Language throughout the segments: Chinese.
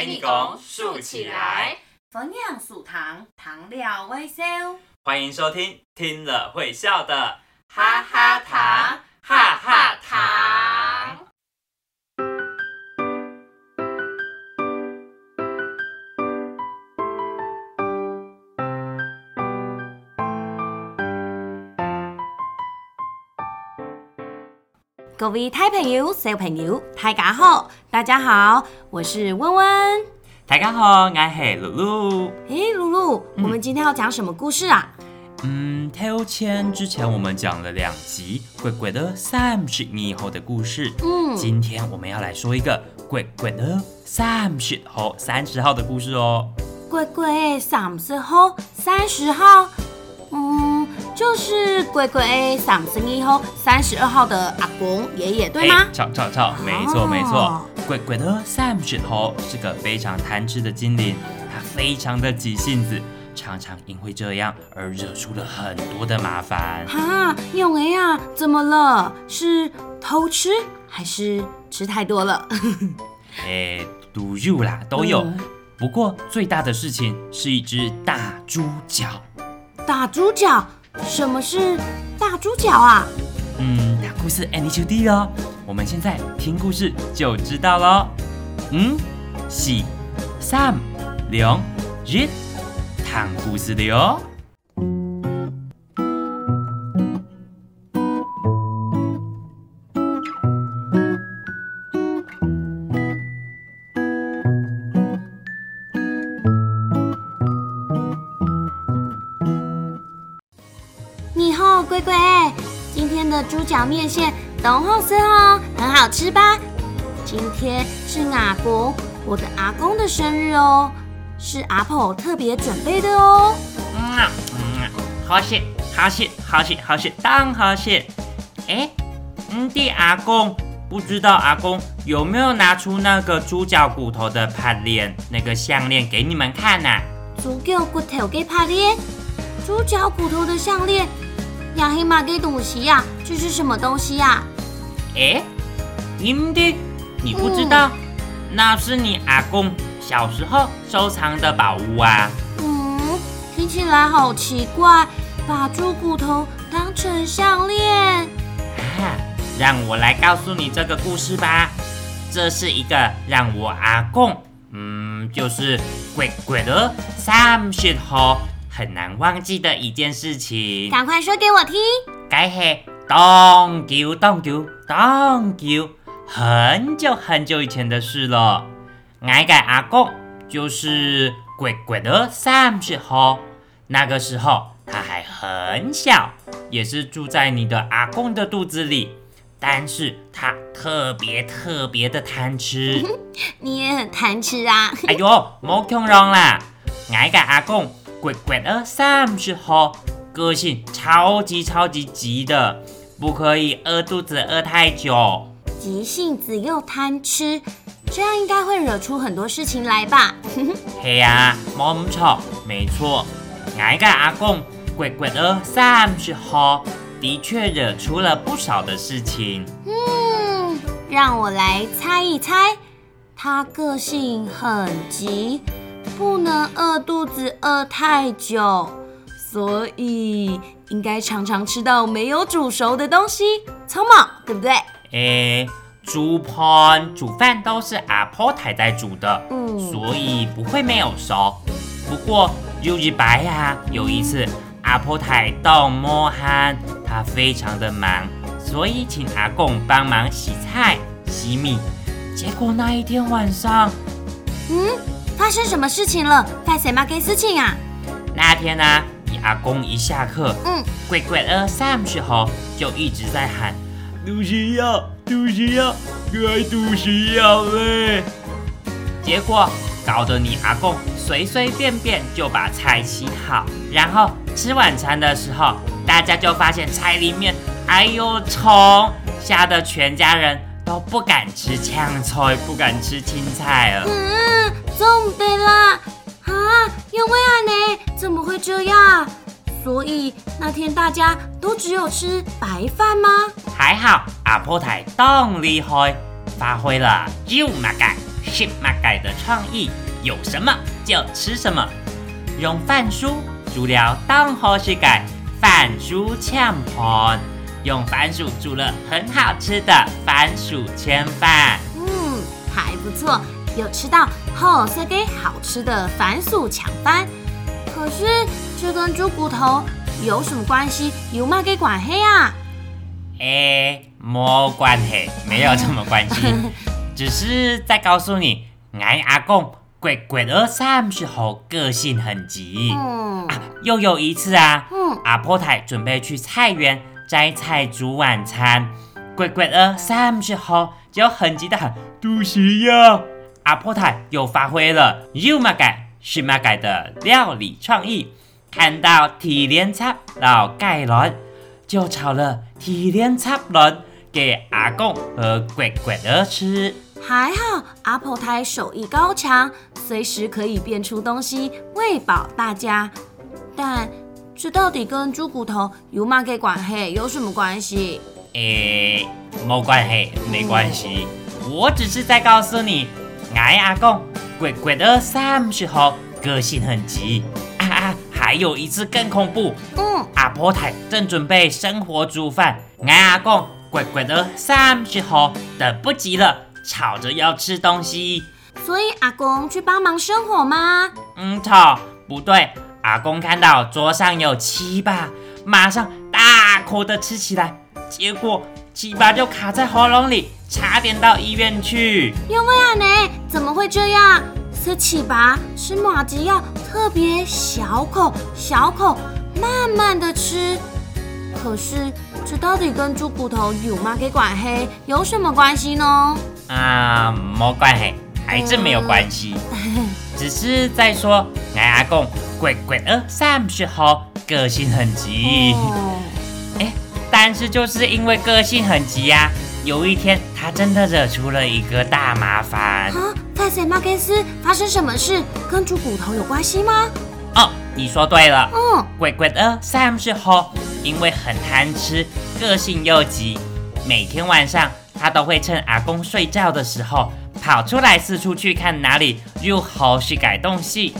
给你拱竖起来，蜂酿素糖，糖料微笑。欢迎收听，听了会笑的哈哈糖，各位大朋友、小朋友，大家好！大家好，我是温温。大家好，我是露露。诶，露露，我们今天要讲什么故事啊？嗯，跳签之前我们讲了两集鬼鬼的三十年后的故事。嗯，今天我们要来说一个鬼鬼的三十后三十号的故事哦。鬼鬼三十号三十号，嗯。就是鬼鬼三十以后三十二号的阿公爷爷，对吗？错错错，没错没错。鬼鬼的三十号是个非常贪吃的精灵，他非常的急性子，常常因为这样而惹出了很多的麻烦。哈，永儿呀，怎么了？是偷吃还是吃太多了？哎，都有啦，都有。不过最大的事情是一只大猪脚。大猪脚。什么是大猪脚啊？嗯，讲故事 Any 兄弟哦，我们现在听故事就知道喽。嗯，四、三、两、一，听故事的哟。猪脚面线等后生哦，很好吃吧？今天是阿公，我的阿公的生日哦，是阿婆特别准备的哦。嗯嗯，好谢好谢好谢好谢当好谢。哎，嗯的阿公，不知道阿公有没有拿出那个猪脚骨头的帕链，那个项链给你们看呢？猪脚骨头给帕链，猪脚骨头的项链。亚黑马给东西呀？这是什么东西呀？哎，阴的，你不知道？那是你阿公小时候收藏的宝物啊。嗯，听起来好奇怪，把猪骨头当成项链。啊，让我来告诉你这个故事吧。这是一个让我阿公，嗯，就是鬼鬼的三十号。很难忘记的一件事情，赶快说给我听。该是当旧当旧当旧，很久很久以前的事了。我个阿公就是鬼鬼的三十号，那个时候他还很小，也是住在你的阿公的肚子里，但是他特别特别的贪吃。你也很贪吃啊？哎呦，莫恐容啦，我个阿公。鬼鬼的三十号，个性超级超级急的，不可以饿肚子饿太久。急性子又贪吃，这样应该会惹出很多事情来吧？嘿呀，冇错，没错，我个阿公鬼鬼的三十号，的确惹出了不少的事情。嗯，让我来猜一猜，他个性很急。不能饿肚子饿太久，所以应该常常吃到没有煮熟的东西，聪明，对不对？诶，煮盘煮饭都是阿婆太在煮的，嗯，所以不会没有熟。不过有一白呀，有一次阿婆太到摸汗，她非常的忙，所以请阿公帮忙洗菜洗米。结果那一天晚上，嗯。发生什么事情了？发生什么事情啊？那天呢，你阿公一下课，嗯，鬼鬼二三时候就一直在喊：肚西药，肚西药，该肚西药嘞。结果搞得你阿公随随便便就把菜洗好，然后吃晚餐的时候，大家就发现菜里面还有虫，吓得全家人都不敢吃炝菜，不敢吃青菜了。总得啦！啊，因为啊呢，怎么会这样？所以那天大家都只有吃白饭吗？还好阿婆太动厉害，发挥了九马干，是马改的创意，有什么就吃什么。用番薯煮了当好是改番薯炝盘，用番薯煮了很好吃的番薯千饭。嗯，还不错，有吃到好色给好吃的番薯抢饭。可是这跟猪骨头有什么关系？有卖给管黑啊？哎，没关系，没有什么关系，只是在告诉你，俺阿公鬼鬼二三时候个性很急。嗯啊，又有一次啊，嗯，阿婆太准备去菜园摘菜煮晚餐，鬼鬼二三十号就很急的喊：“都西呀！”阿婆太又发挥了又嘛改是马改的料理创意，看到提炼菜老盖伦。就炒了提炼插卵给阿公和鬼鬼儿吃。还好阿婆胎手艺高强，随时可以变出东西喂饱大家。但这到底跟猪骨头有嘛给管黑有什么关系？诶，没关系，没关系。我只是在告诉你，俺阿公鬼鬼的三十号个性很急。啊啊！还有一次更恐怖。嗯，阿婆太正准备生火煮饭，俺阿公鬼鬼的三十号等不及了，吵着要吃东西。所以阿公去帮忙生火吗？嗯，操不对。阿公看到桌上有七把，马上大口的吃起来，结果糍粑就卡在喉咙里，差点到医院去。因为啊，呢？怎么会这样？吃糍粑吃马吉要特别小口小口慢慢的吃，可是这到底跟猪骨头有吗？给管黑有什么关系呢？啊，没关系，还真没有关系，只是在说俺阿公鬼鬼儿三十号个性很急，哎，但是就是因为个性很急呀，有一天他真的惹出了一个大麻烦。啊，泰森马克斯发生什么事？跟猪骨头有关系吗？哦，你说对了。嗯，鬼鬼的 Sam 是猴，因为很贪吃，个性又急，每天晚上他都会趁阿公睡觉的时候跑出来四处去看哪里有猴去改东西，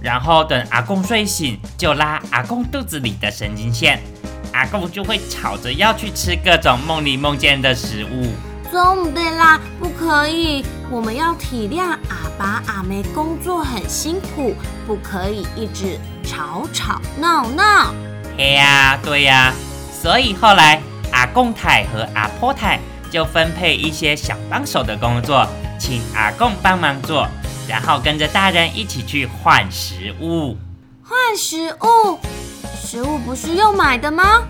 然后等阿公睡醒就拉阿公肚子里的神经线，阿公就会吵着要去吃各种梦里梦见的食物。总不对啦，不可以。我们要体谅阿爸阿妹工作很辛苦，不可以一直吵吵闹闹。嘿呀，对呀。所以后来阿公太和阿婆太就分配一些小帮手的工作，请阿公帮忙做，然后跟着大人一起去换食物。换食物？食物不是用买的吗？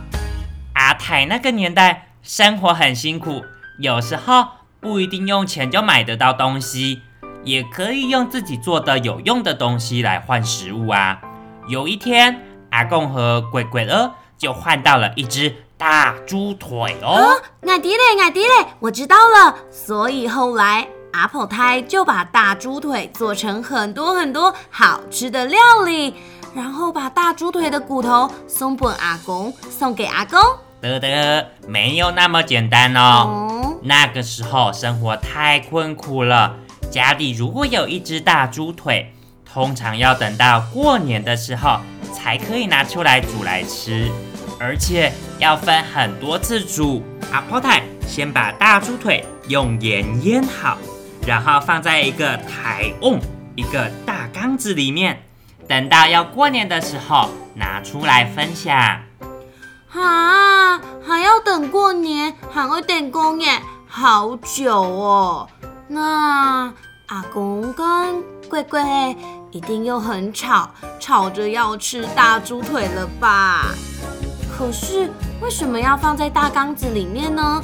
阿泰那个年代生活很辛苦。有时候不一定用钱就买得到东西，也可以用自己做的有用的东西来换食物啊。有一天，阿贡和鬼鬼儿就换到了一只大猪腿哦。奶迪嘞，奶迪嘞，我知道了。所以后来阿婆胎就把大猪腿做成很多很多好吃的料理，然后把大猪腿的骨头送本阿公，送给阿公。得得，没有那么简单哦。那个时候生活太困苦了，家里如果有一只大猪腿，通常要等到过年的时候才可以拿出来煮来吃，而且要分很多次煮。阿婆太先把大猪腿用盐腌好，然后放在一个台瓮、一个大缸子里面，等到要过年的时候拿出来分享。啊，还要等过年，还要等公耶，好久哦。那阿公跟贵贵一定又很吵，吵着要吃大猪腿了吧？可是为什么要放在大缸子里面呢？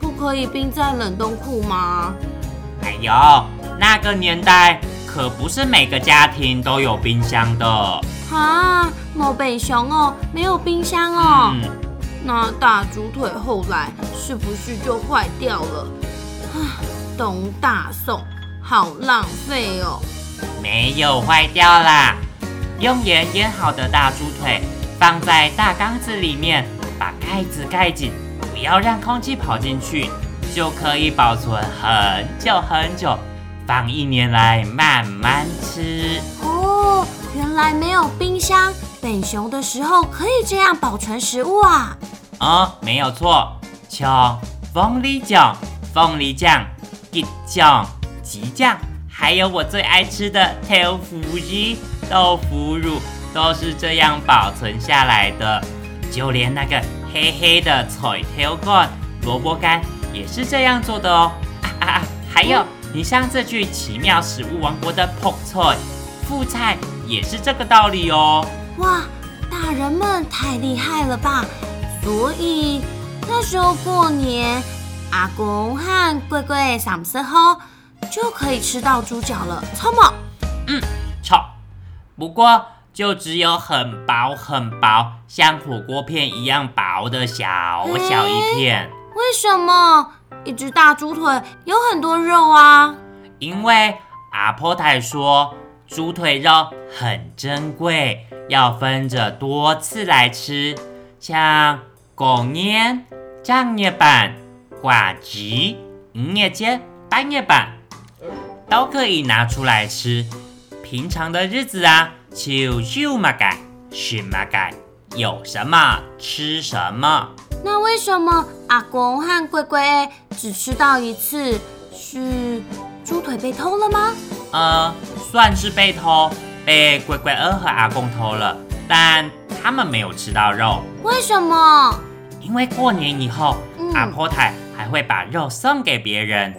不可以冰在冷冻库吗？哎呦，那个年代可不是每个家庭都有冰箱的。啊，没冰箱哦，没有冰箱哦。那大猪腿后来是不是就坏掉了？啊，东大送，好浪费哦。没有坏掉啦，用盐腌好的大猪腿放在大缸子里面，把盖子盖紧，不要让空气跑进去，就可以保存很久很久，放一年来慢慢吃。哦，原来没有冰箱，本熊的时候可以这样保存食物啊。哦，没有错，像凤梨酱、凤梨酱、吉酱、吉酱，还有我最爱吃的豆腐鸡、豆腐乳，都是这样保存下来的。就连那个黑黑的彩条干、萝卜干也是这样做的哦。啊啊啊！还有，你像这句奇妙食物王国的 Pok Choi、副菜也是这个道理哦。哇，大人们太厉害了吧！所以那时候过年，阿公和贵贵上色后就可以吃到猪脚了，错吗？嗯，错。不过。就只有很薄很薄，像火锅片一样薄的小小一片。为什么一只大猪腿有很多肉啊？因为阿婆太说猪腿肉很珍贵，要分着多次来吃，像过年、正月板、挂鸡、五月节、八月板都可以拿出来吃。平常的日子啊。就就嘛改，是嘛改，有什么吃什么。那为什么阿公和龟龟只吃到一次？是猪腿被偷了吗？呃，算是被偷，被龟龟儿和阿公偷了，但他们没有吃到肉。为什么？因为过年以后，阿婆太还会把肉送给别人。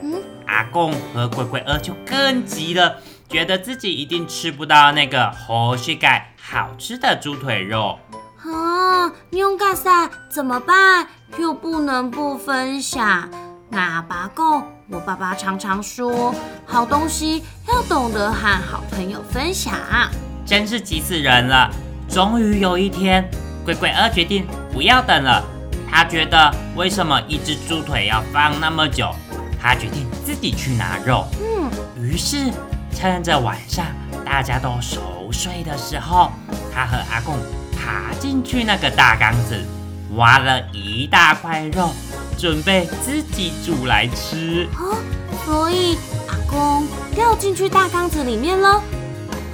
阿公和龟龟儿就更急了。觉得自己一定吃不到那个好膝盖好吃的猪腿肉啊！勇敢噻，怎么办？又不能不分享。那拔贡，我爸爸常常说，好东西要懂得和好朋友分享。真是急死人了！终于有一天，龟龟二决定不要等了。他觉得为什么一只猪腿要放那么久？他决定自己去拿肉。嗯，于是。趁着晚上大家都熟睡的时候，他和阿公爬进去那个大缸子，挖了一大块肉，准备自己煮来吃。哦，所以阿公掉进去大缸子里面了。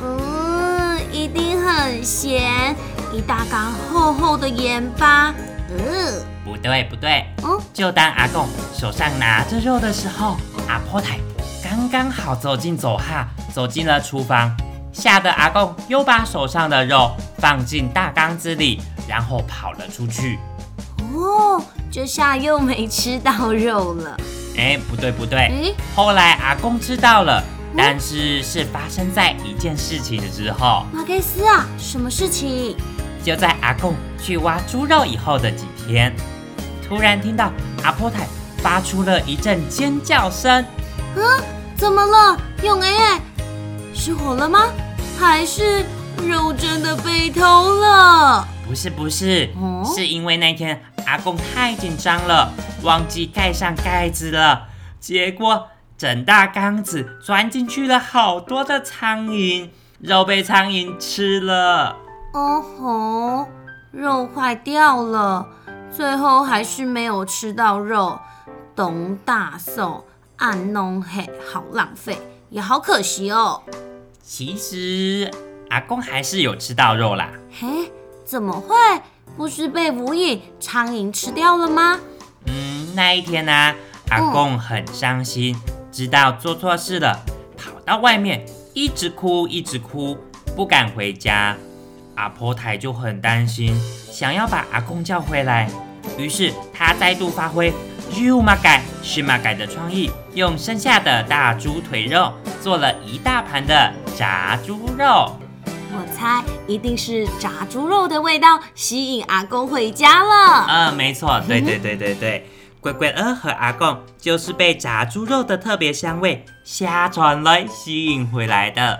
嗯，一定很咸，一大缸厚厚的盐巴。嗯，不对不对，嗯，就当阿公手上拿着肉的时候，阿婆台。刚刚好走进走哈，走进了厨房，吓得阿公又把手上的肉放进大缸子里，然后跑了出去。哦，这下又没吃到肉了。哎，不对不对，哎，后来阿公知道了，但是是发生在一件事情之后。马盖斯啊，什么事情？就在阿公去挖猪肉以后的几天，突然听到阿婆台发出了一阵尖叫声。嗯。怎么了，永哎？失火了吗？还是肉真的被偷了？不是不是，是因为那天阿公太紧张了，忘记盖上盖子了，结果整大缸子钻进去了好多的苍蝇，肉被苍蝇吃了。哦吼，肉坏掉了，最后还是没有吃到肉，董大寿。暗弄嘿，好浪费，也好可惜哦。其实阿公还是有吃到肉啦。嘿，怎么会？不是被无影苍蝇吃掉了吗？嗯，那一天呢，阿公很伤心，知道做错事了，跑到外面一直哭，一直哭，不敢回家。阿婆台就很担心，想要把阿公叫回来，于是他再度发挥。肉马改是马改的创意，用剩下的大猪腿肉做了一大盘的炸猪肉。我猜一定是炸猪肉的味道吸引阿公回家了。嗯，没错，对对对对对，乖乖儿和阿公就是被炸猪肉的特别香味吓传来吸引回来的。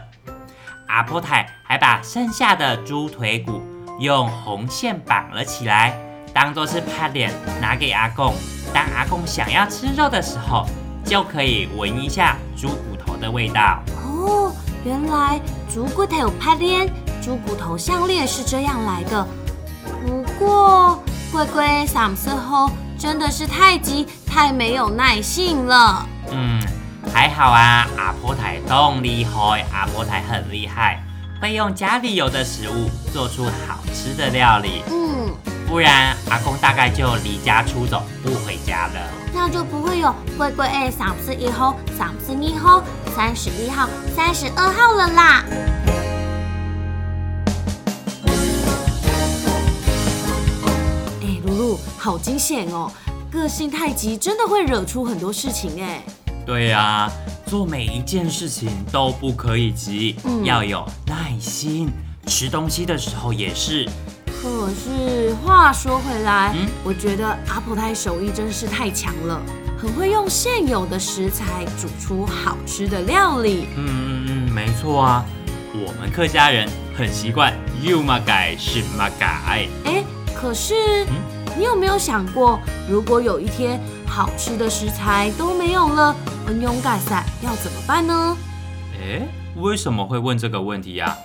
阿婆太还把剩下的猪腿骨用红线绑了起来，当做是拍脸拿给阿贡。当阿贡想要吃肉的时候，就可以闻一下猪骨头的味道。哦，原来猪骨头有拍链，猪骨头项链是这样来的。不过，龟龟嗓子吼真的是太急，太没有耐性了。嗯，还好啊，阿婆台动厉害，阿婆台很厉害，会用家里有的食物做出好吃的料理。嗯，不然阿公大概就离家出走，不回家了。那就不会有贵贵哎，三十一号、三十二号、三十一号、三十二号了啦。哎，露露，好惊险哦！个性太急，真的会惹出很多事情哎。对呀，做每一件事情都不可以急，要有耐心。吃东西的时候也是。可是话说回来，我觉得阿婆太手艺真是太强了，很会用现有的食材煮出好吃的料理。嗯嗯嗯，没错啊，我们客家人很习惯又嘛改是嘛改。哎，可是你有没有想过，如果有一天好吃的食材都没有了，恩勇改赛要怎么办呢？哎，为什么会问这个问题呀？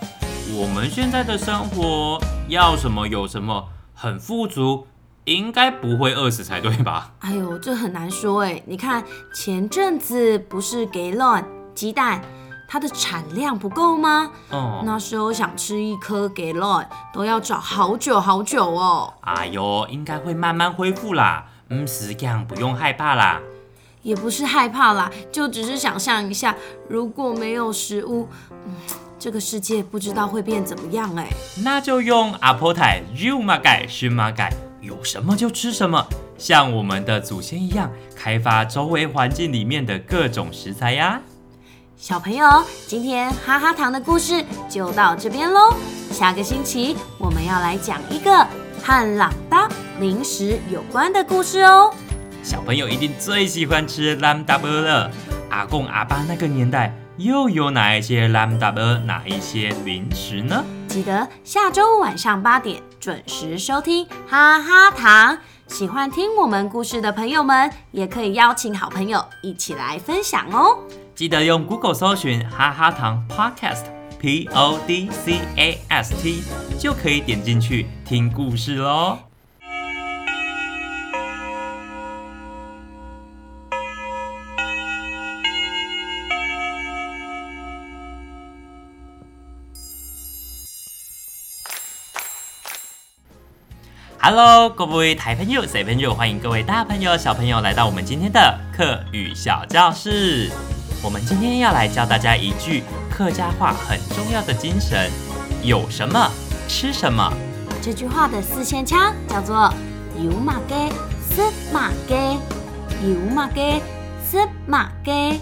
我们现在的生活要什么有什么，很富足，应该不会饿死才对吧？哎呦，这很难说哎。你看前阵子不是给卵鸡蛋，它的产量不够吗？哦，那时候想吃一颗给卵都要找好久好久哦。哎呦，应该会慢慢恢复啦，嗯，是这样，不用害怕啦。也不是害怕啦，就只是想象一下，如果没有食物，嗯。这个世界不知道会变怎么样哎，那就用阿婆台肉马改熏马改，有什么就吃什么，像我们的祖先一样，开发周围环境里面的各种食材呀。小朋友，今天哈哈糖的故事就到这边喽，下个星期我们要来讲一个和朗达零食有关的故事哦。小朋友一定最喜欢吃朗达波了，阿公阿爸那个年代。又有哪一些 lambda 哪一些零食呢？记得下周晚上八点准时收听哈哈糖。喜欢听我们故事的朋友们，也可以邀请好朋友一起来分享哦。记得用 Google 搜寻哈哈糖 Podcast P O D C A S T，就可以点进去听故事喽。Hello，各位台朋友、小朋友，欢迎各位大朋友、小朋友来到我们今天的课语小教室。我们今天要来教大家一句客家话很重要的精神：有什么吃什么。这句话的四线腔叫做“有马给吃马给，有马给吃马给”。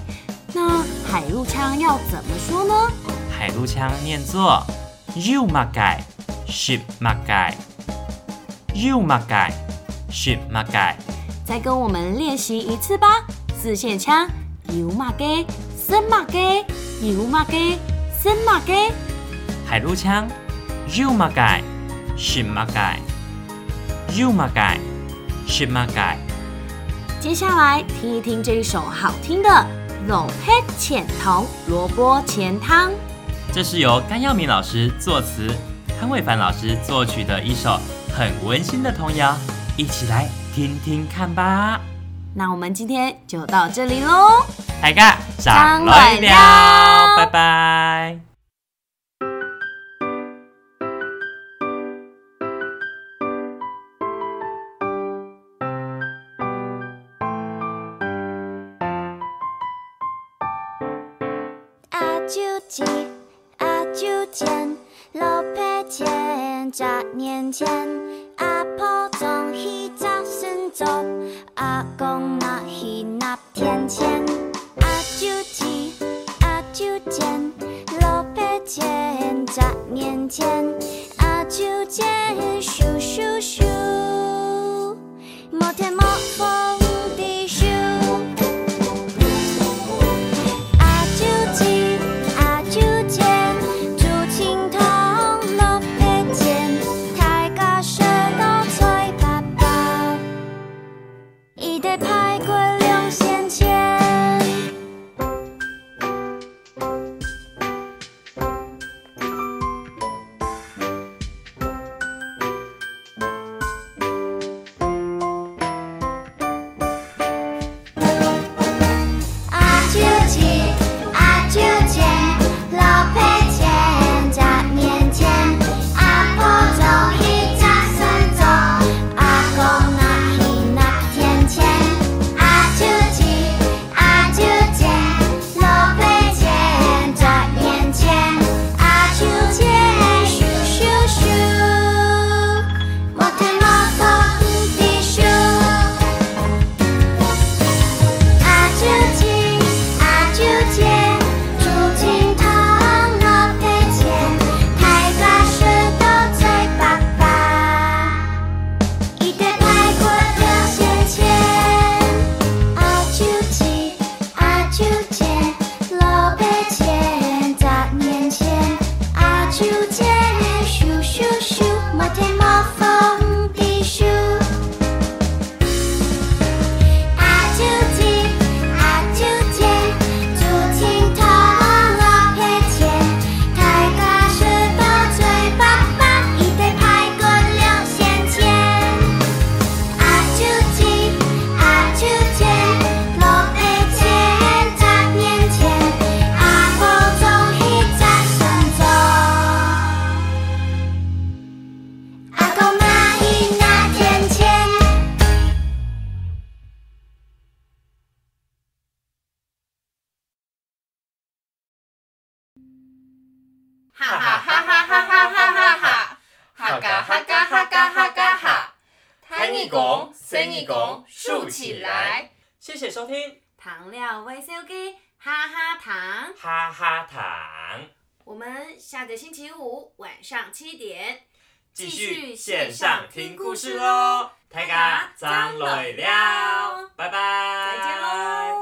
那海陆腔要怎么说呢？海陆腔念作“有马给吃马给”。有马盖，是马盖。再跟我们练习一次吧。四线腔，有马盖，森马盖，有马盖，森马盖。海陆腔，有马盖，是马盖，有马盖，是马盖。接下来听一听这一首好听的《老黑浅头萝卜钱汤》。这是由甘耀明老师作词，潘伟凡老师作曲的一首。很温馨的童谣，一起来听听看吧。那我们今天就到这里喽，大家上来了，拜拜。在面前阿九姐咻咻咻摩天摩后一弓，竖起来。谢谢收听，糖料微笑给哈哈糖，哈哈糖，我们下个星期五晚上七点继续线上听故事喽，大家张累了，拜拜。